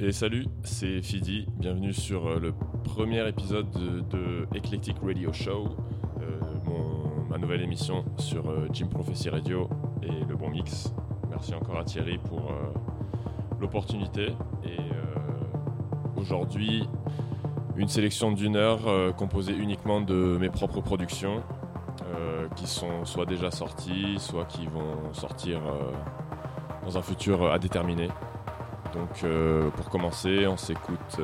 Et salut, c'est Fidi. Bienvenue sur euh, le premier épisode de, Eclectic Radio Show, euh, ma nouvelle émission sur euh, Jim Prophecy Radio et le bon mix. Merci encore à Thierry pour euh, l'opportunité. Et euh, aujourd'hui, une sélection d'une heure euh, composée uniquement de mes propres productions qui sont soit déjà sorties, soit qui vont sortir dans un futur à déterminer. Donc pour commencer, on s'écoute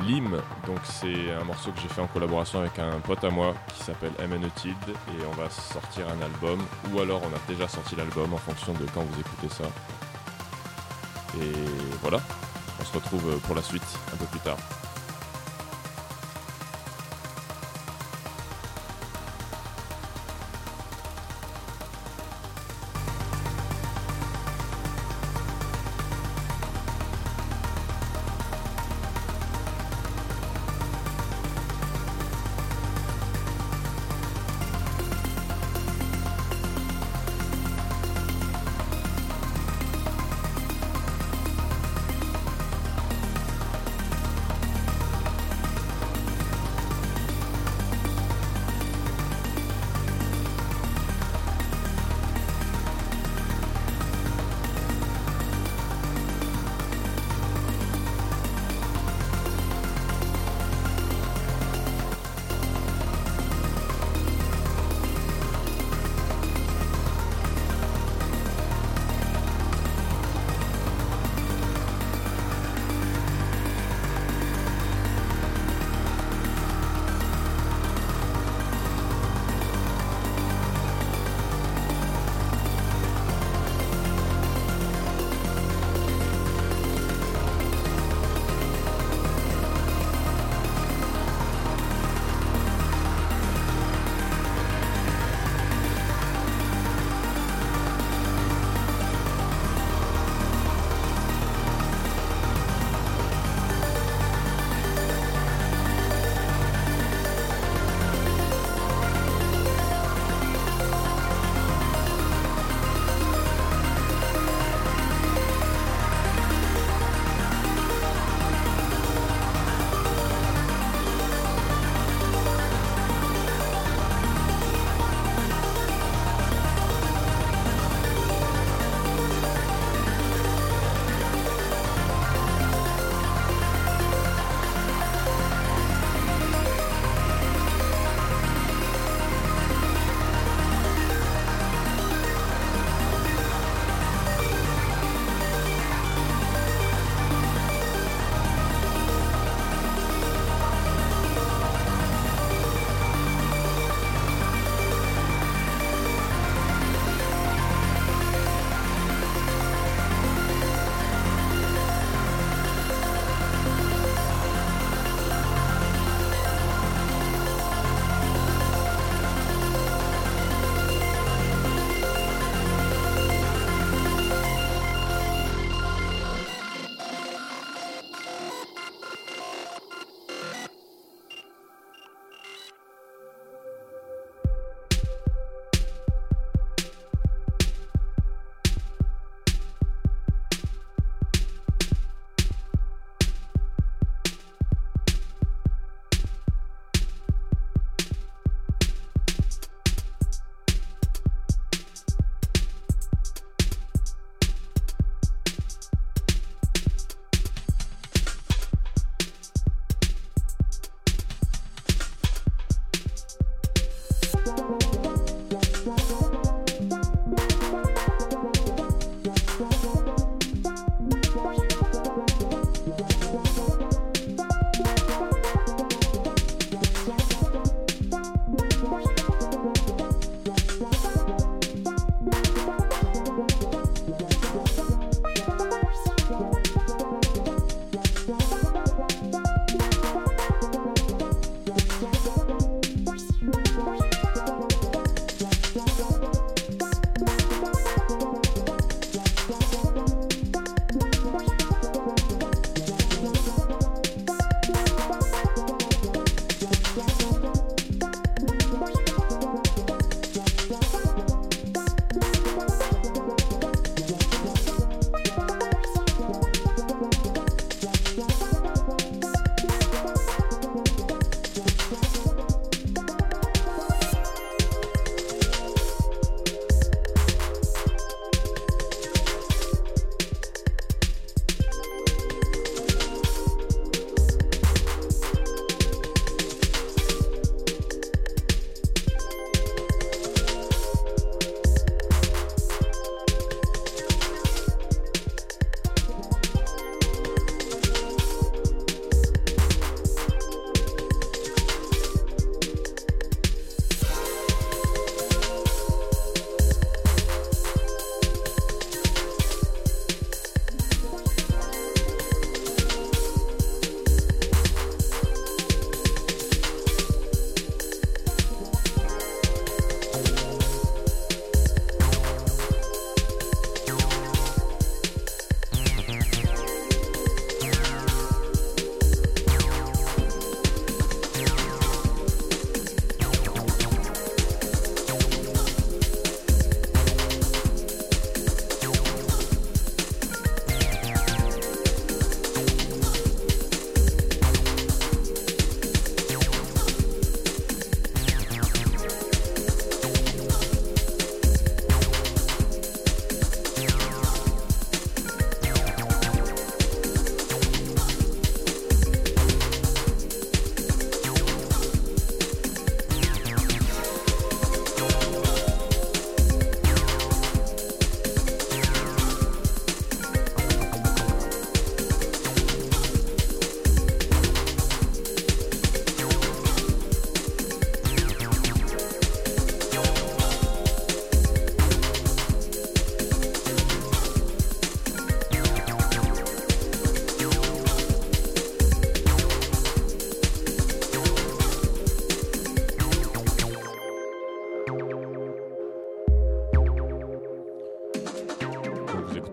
euh, Lim. Donc c'est un morceau que j'ai fait en collaboration avec un pote à moi qui s'appelle MNETID et on va sortir un album ou alors on a déjà sorti l'album en fonction de quand vous écoutez ça. Et voilà, on se retrouve pour la suite un peu plus tard.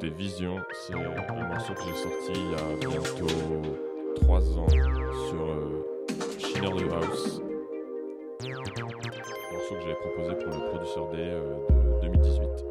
Vision. C'est un morceau que j'ai sorti il y a bientôt 3 ans sur euh, Schiller the House. Un morceau que j'avais proposé pour le producteur Day euh, de 2018.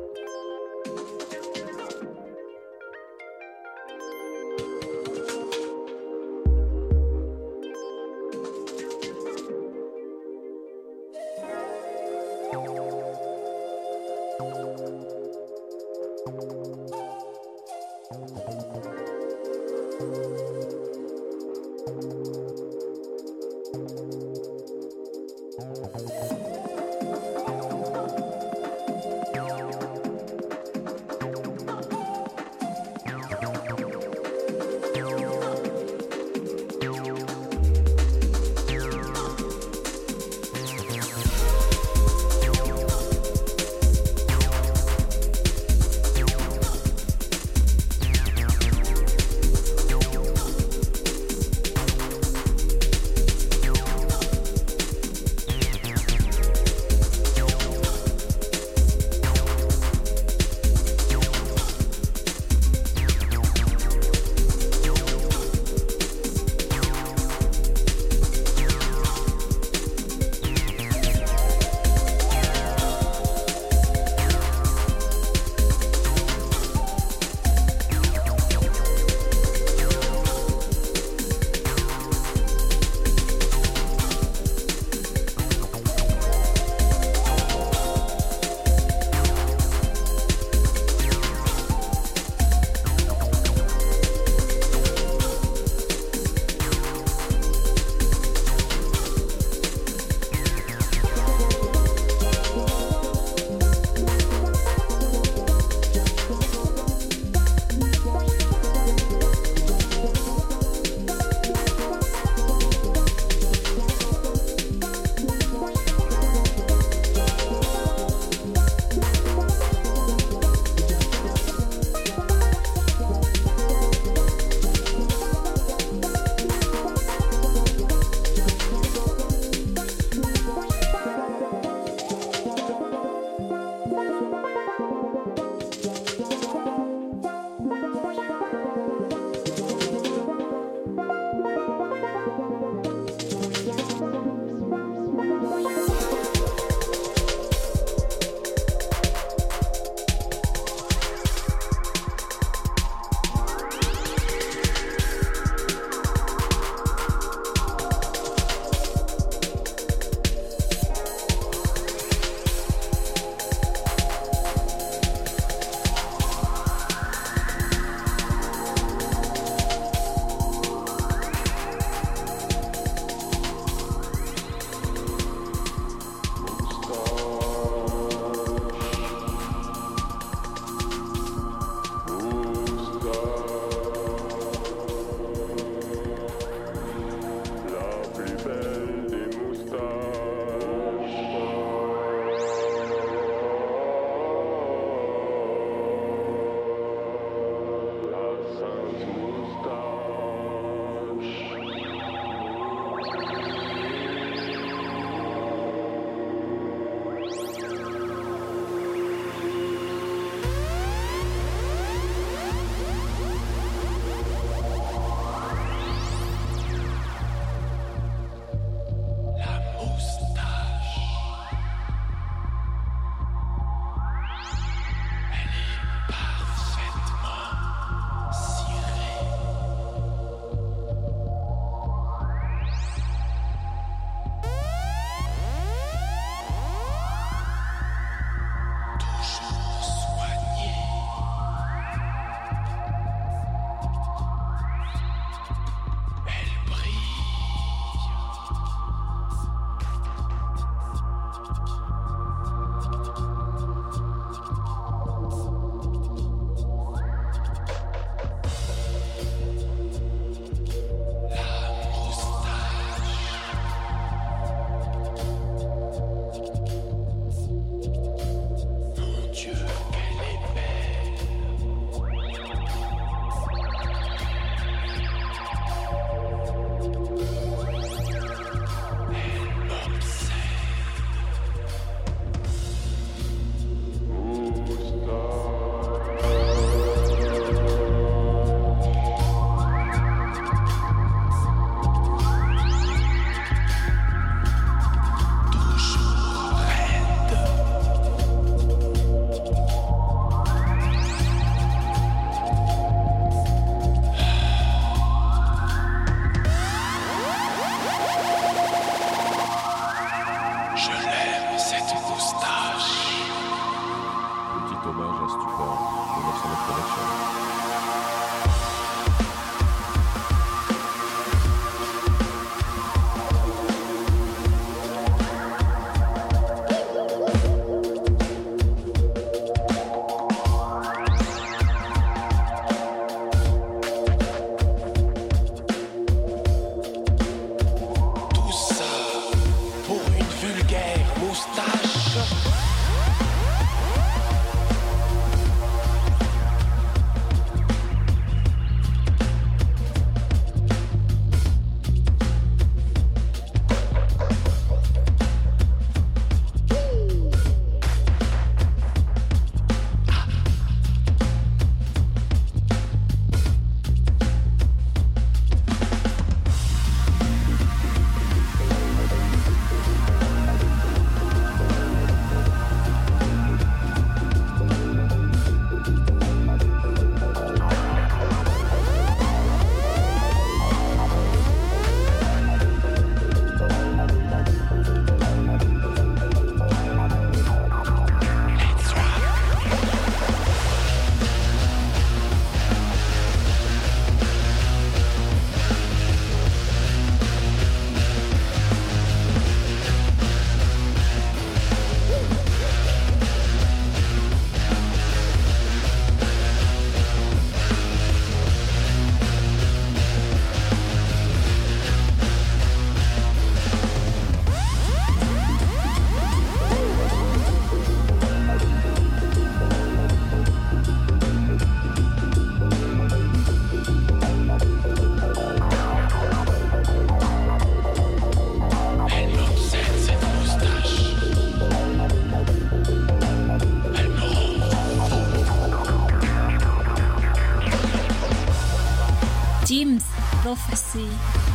Jim's Prophecy.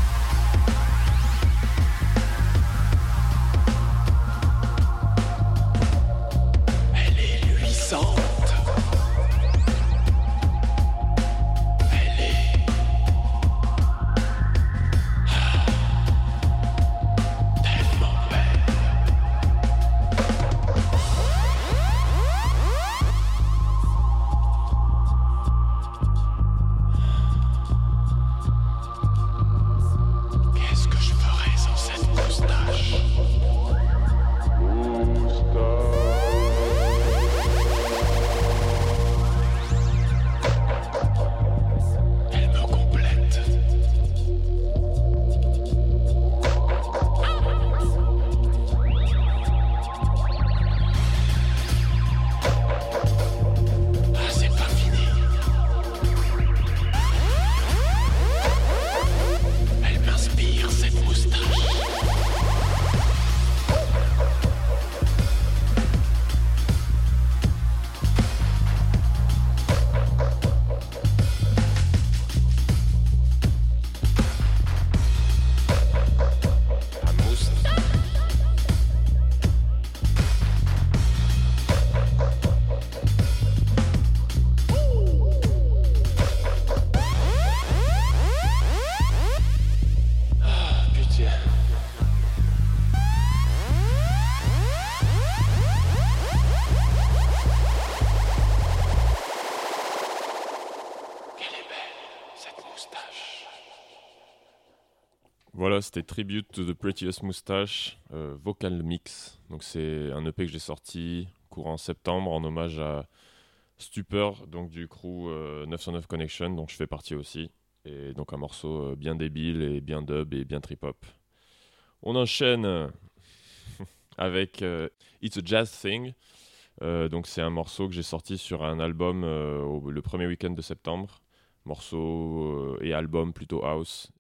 C'était Tribute to the Prettiest Moustache, euh, Vocal Mix. Donc c'est un EP que j'ai sorti courant septembre en hommage à Stupor, donc du crew euh, 909 Connection, dont je fais partie aussi. Et donc un morceau euh, bien débile et bien dub et bien trip-hop. On enchaîne euh, avec euh, It's a Jazz Thing. Euh, donc c'est un morceau que j'ai sorti sur un album euh, le premier week-end de septembre. Morceau euh, et album plutôt house.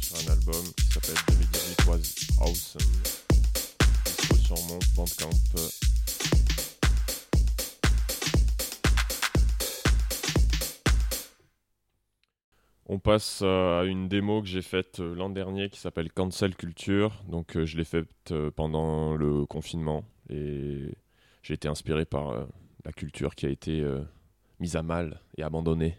Sur un album qui s'appelle 2018 Was Awesome. Sur mon Bandcamp. On passe à une démo que j'ai faite euh, l'an dernier qui s'appelle Cancel Culture. Donc euh, je l'ai faite euh, pendant le confinement et j'ai été inspiré par euh, la culture qui a été euh, mise à mal et abandonnée.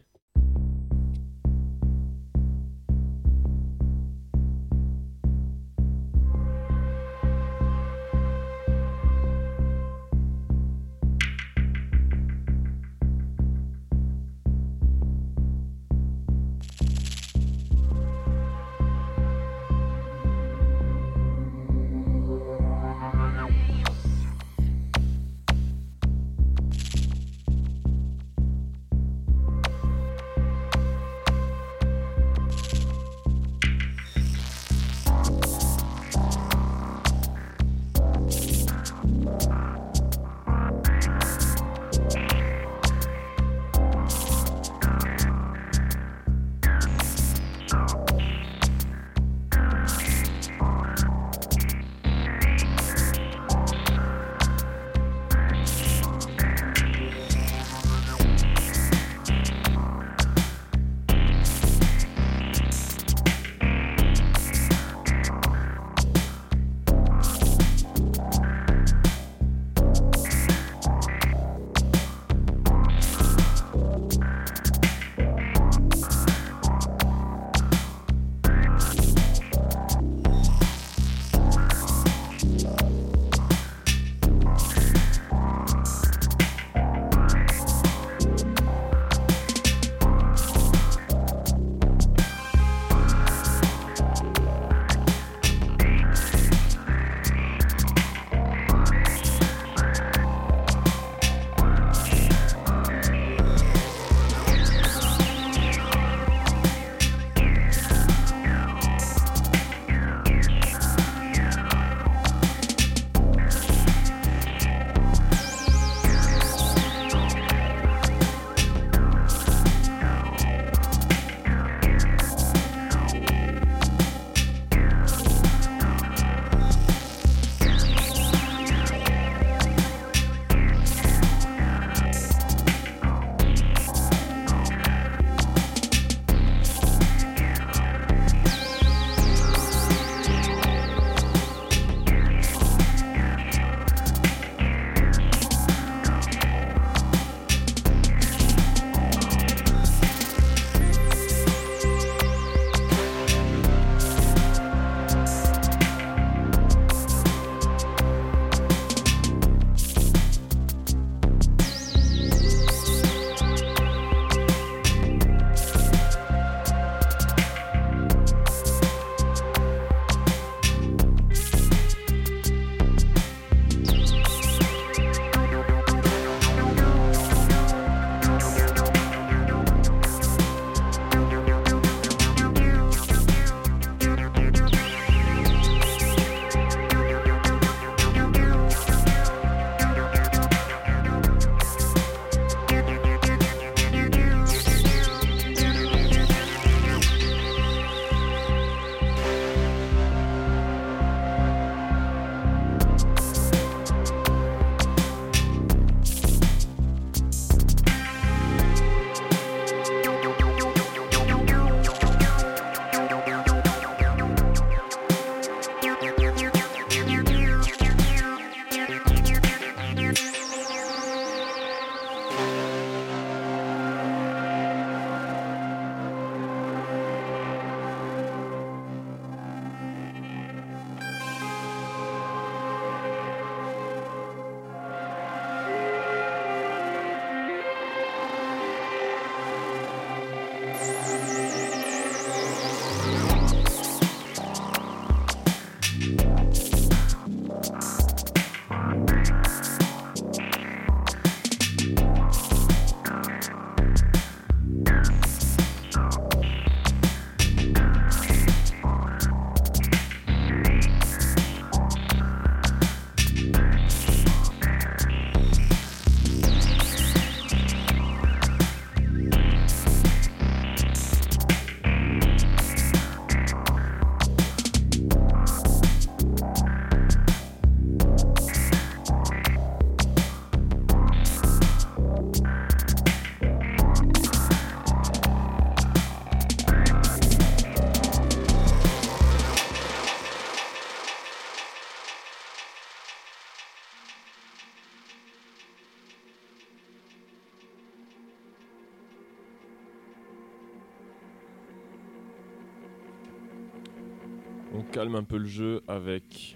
On calme un peu le jeu avec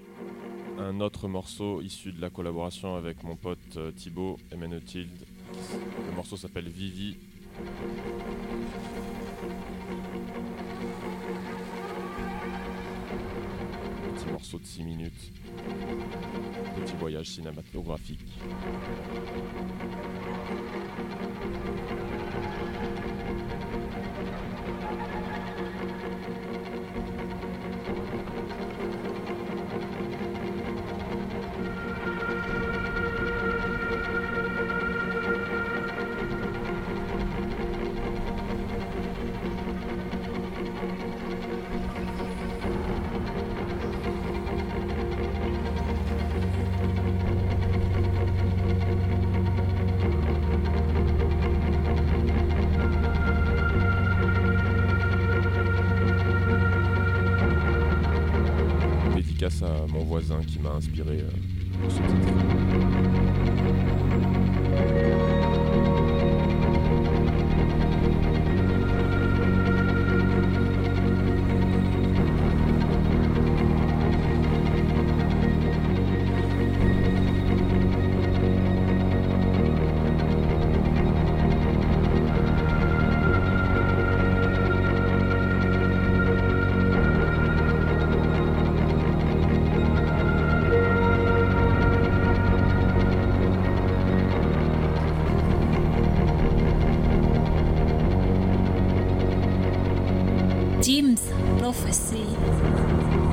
un autre morceau issu de la collaboration avec mon pote euh, Thibaut Emmanuel Le morceau s'appelle Vivi. Petit morceau de 6 minutes. Petit voyage cinématographique. À mon voisin qui m'a inspiré euh, pour ce titre. Jim's Prophecy.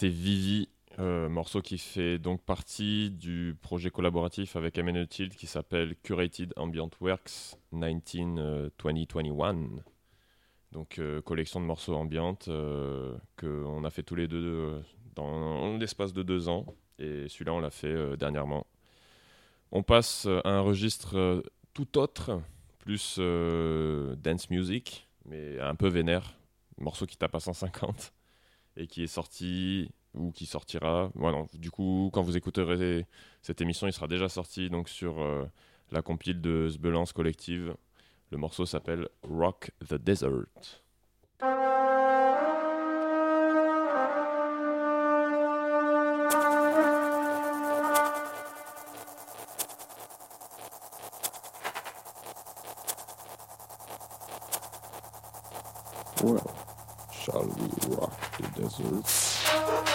C'était Vivi, euh, morceau qui fait donc partie du projet collaboratif avec Tilt qui s'appelle Curated Ambient Works 19-2021. Donc, euh, collection de morceaux ambiantes euh, qu'on a fait tous les deux euh, dans l'espace de deux ans. Et celui-là, on l'a fait euh, dernièrement. On passe euh, à un registre euh, tout autre, plus euh, dance music, mais un peu vénère. Morceau qui tape à 150 et qui est sorti ou qui sortira. Voilà, du coup, quand vous écouterez cette émission, il sera déjà sorti donc sur euh, la compile de Sbelance Collective. Le morceau s'appelle Rock the Desert. Shall we rock the desert?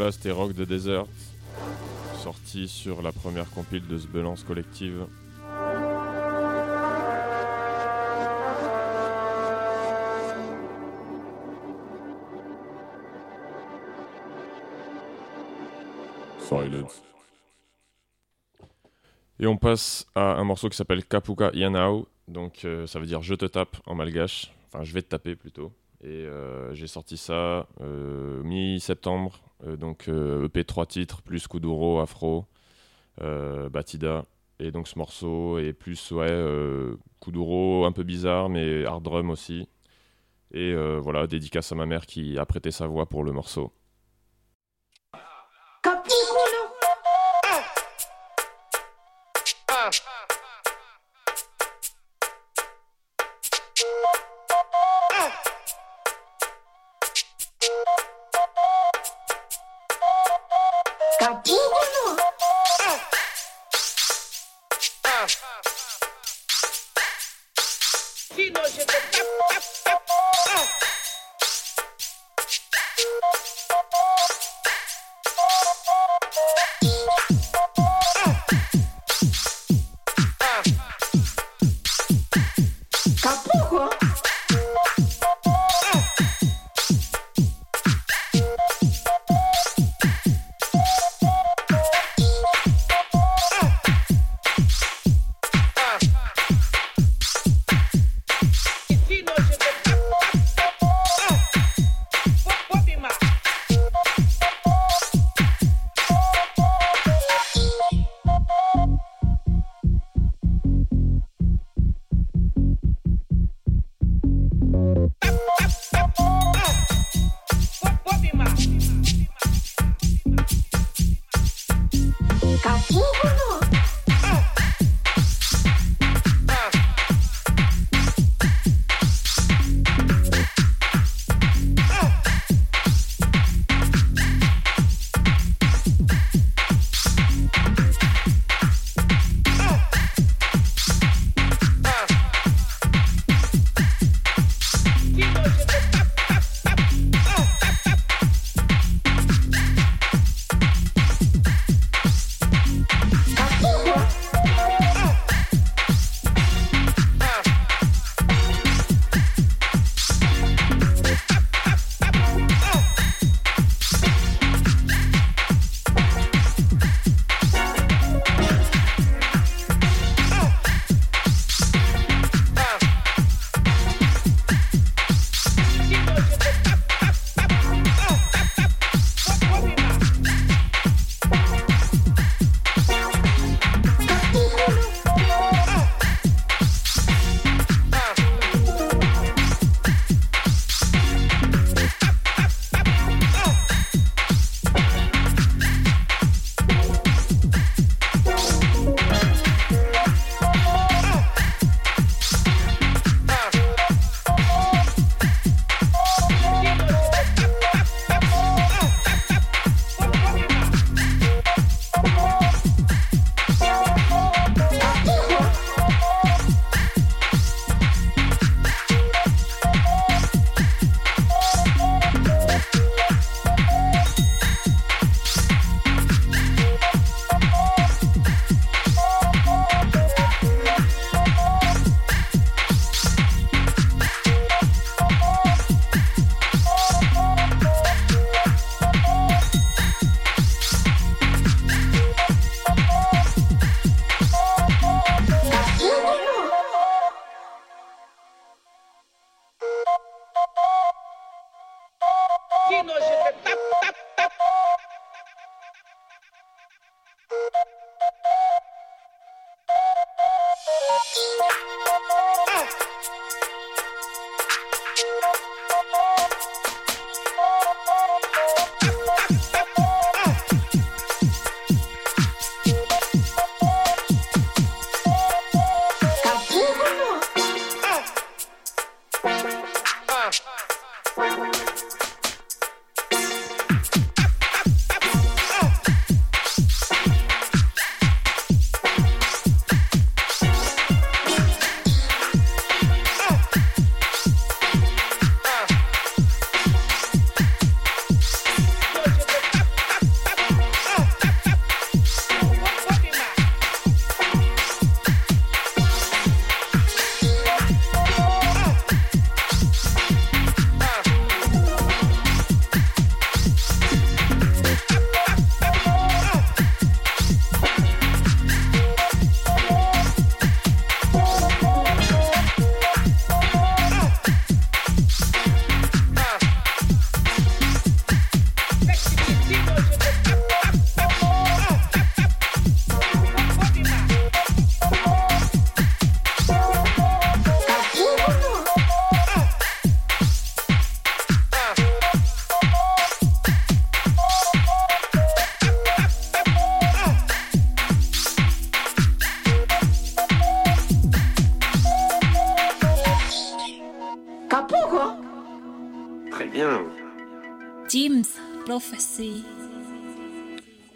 Voilà, c'était Rock the Desert, sorti sur la première compile de Sbelance Collective. Silence. Et on passe à un morceau qui s'appelle Kapuka Yanao, donc euh, ça veut dire je te tape en malgache, enfin je vais te taper plutôt. Et euh, j'ai sorti ça euh, mi-septembre, euh, donc EP 3 titres plus Kuduro, Afro. Batida. Et donc ce morceau est plus, ouais, Kuduro, un peu bizarre, mais hard drum aussi. Et voilà, dédicace à ma mère qui a prêté sa voix pour le morceau. Capot, quoi Très bien. Jim's Prophecy.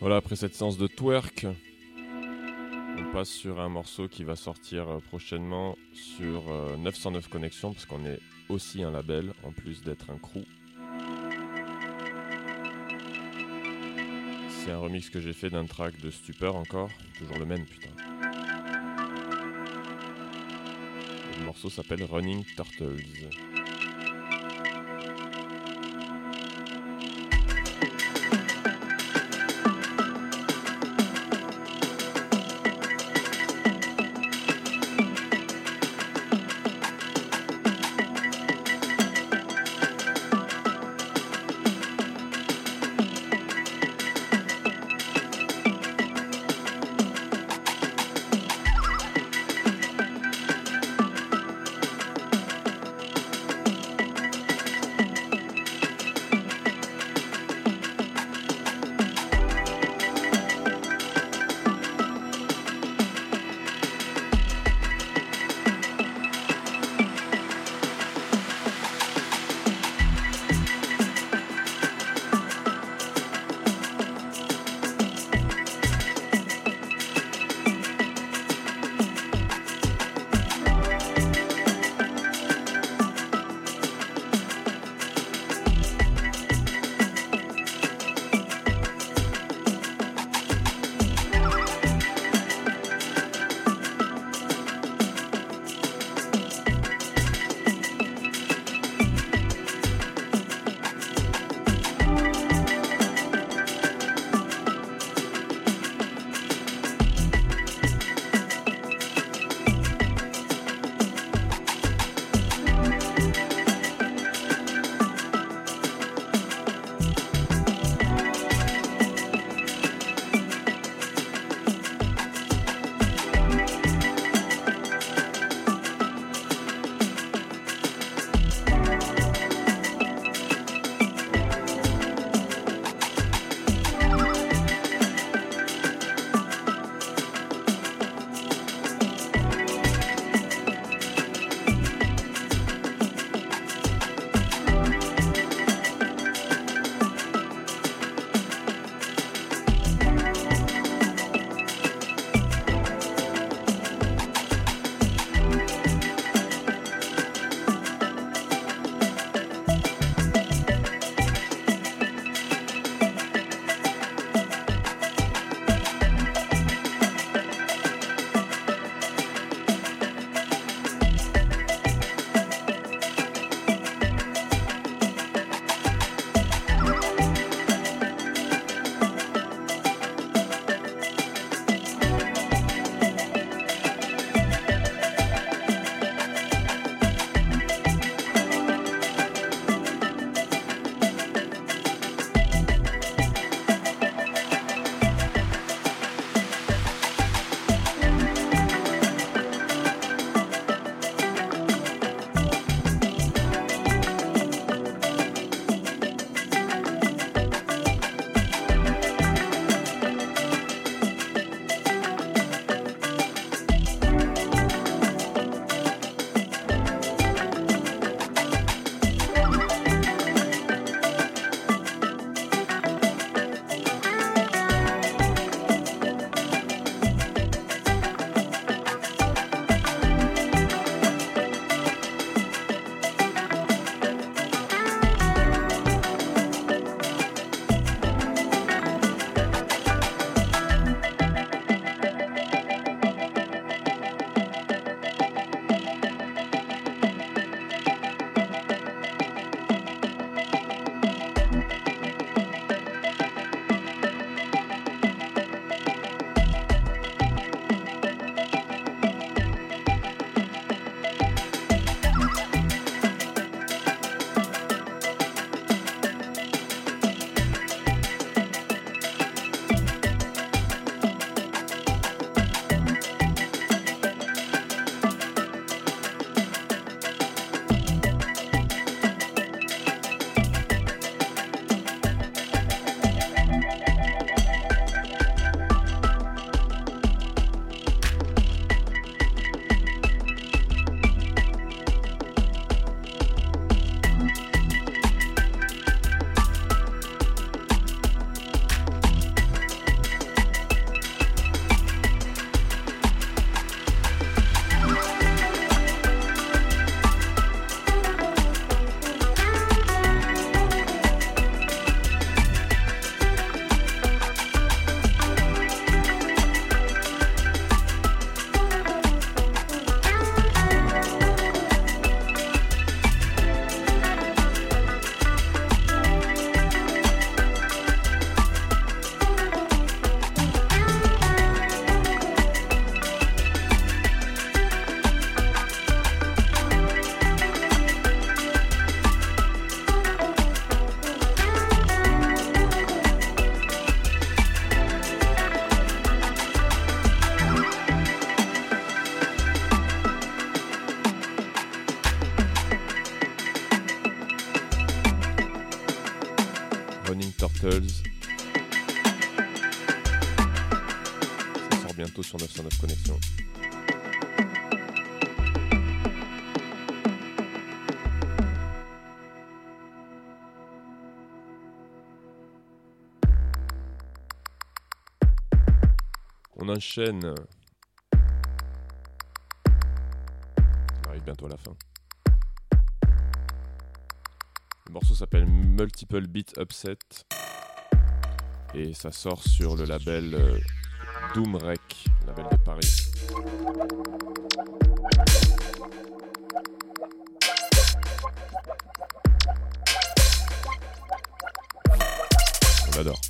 Voilà, après cette séance de twerk, on passe sur un morceau qui va sortir euh, prochainement sur euh, 909 Connexions, parce qu'on est aussi un label, en plus d'être un crew. C'est un remix que j'ai fait d'un track de Stupeur encore, toujours le même putain. Le morceau s'appelle Running Turtles. Enchaîne. On arrive bientôt à la fin. Le morceau s'appelle Multiple Beat Upset et ça sort sur le label euh, Doomrec, label de Paris. On adore.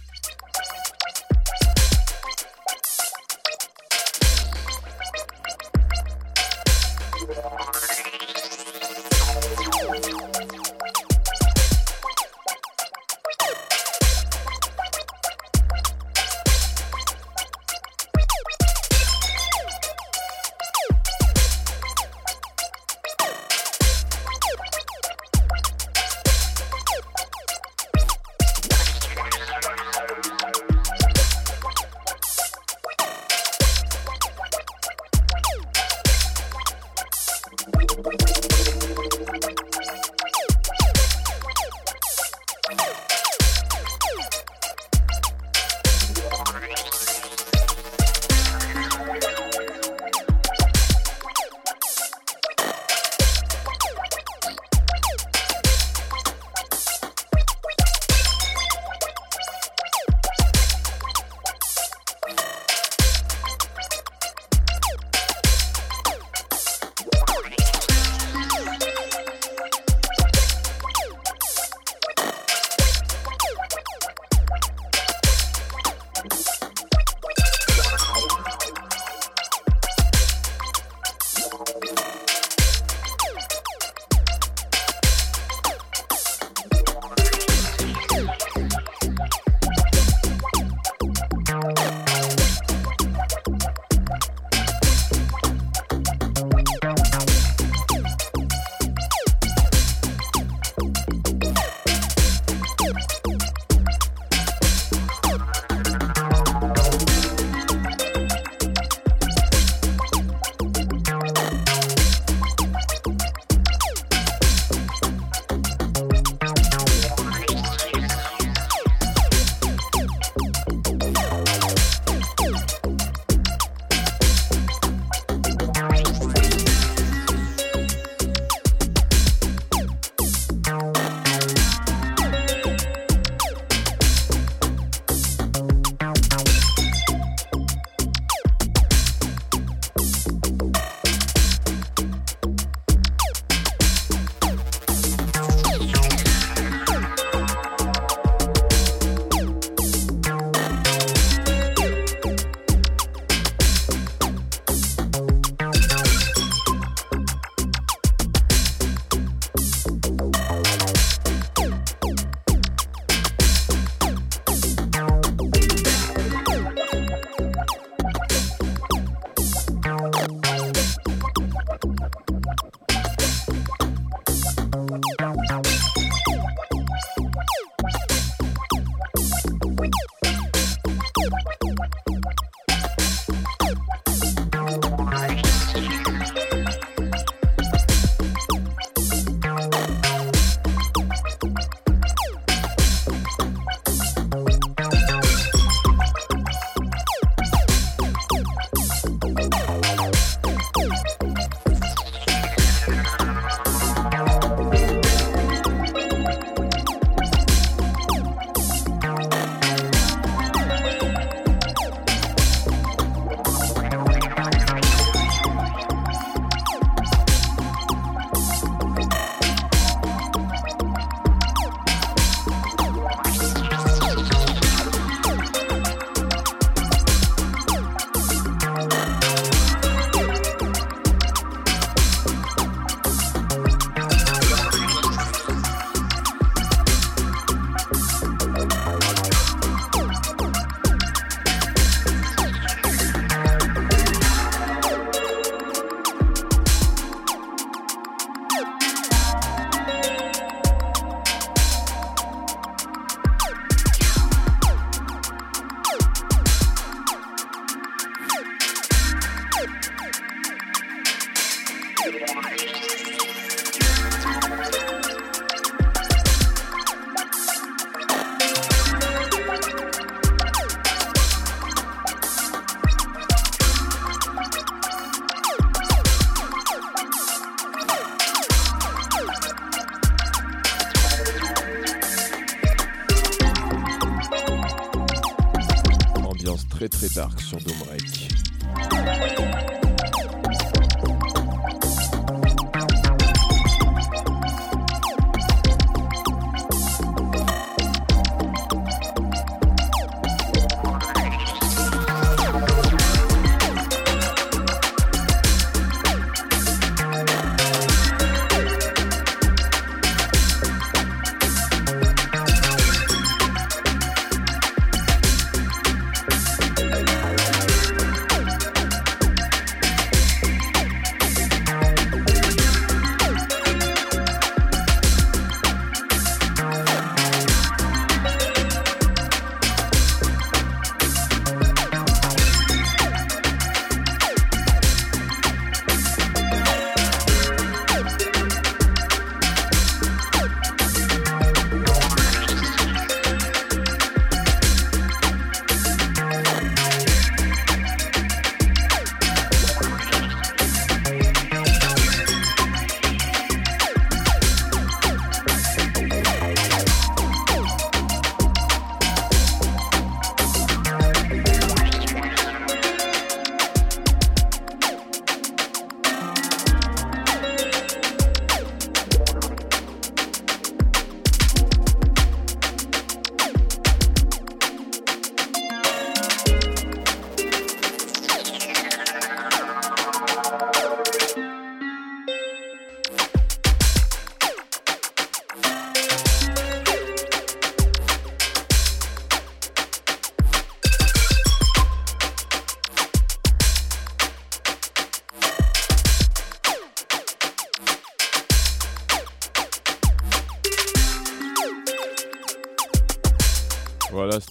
Dark sur Doomrek.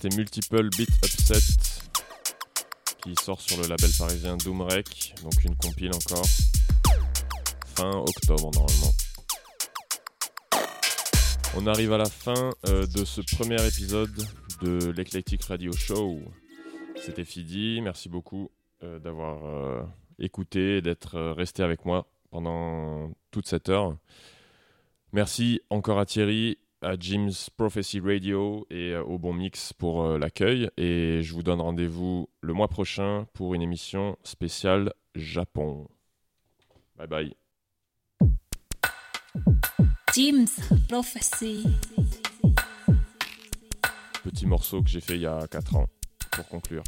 Multiple Beat Upset qui sort sur le label parisien Doomrek, donc une compile encore. Fin octobre normalement. On arrive à la fin euh, de ce premier épisode de l'Eclectic Radio Show. C'était Fidi, merci beaucoup euh, d'avoir euh, écouté et d'être resté avec moi pendant toute cette heure. Merci encore à Thierry, à Jim's Prophecy Radio et euh, au Bon Mix pour euh, l'accueil. Et je vous donne rendez-vous le mois prochain pour une émission spéciale Japon. Bye bye. Jim's Prophecy. Petit morceau que j'ai fait il y a 4 ans pour conclure.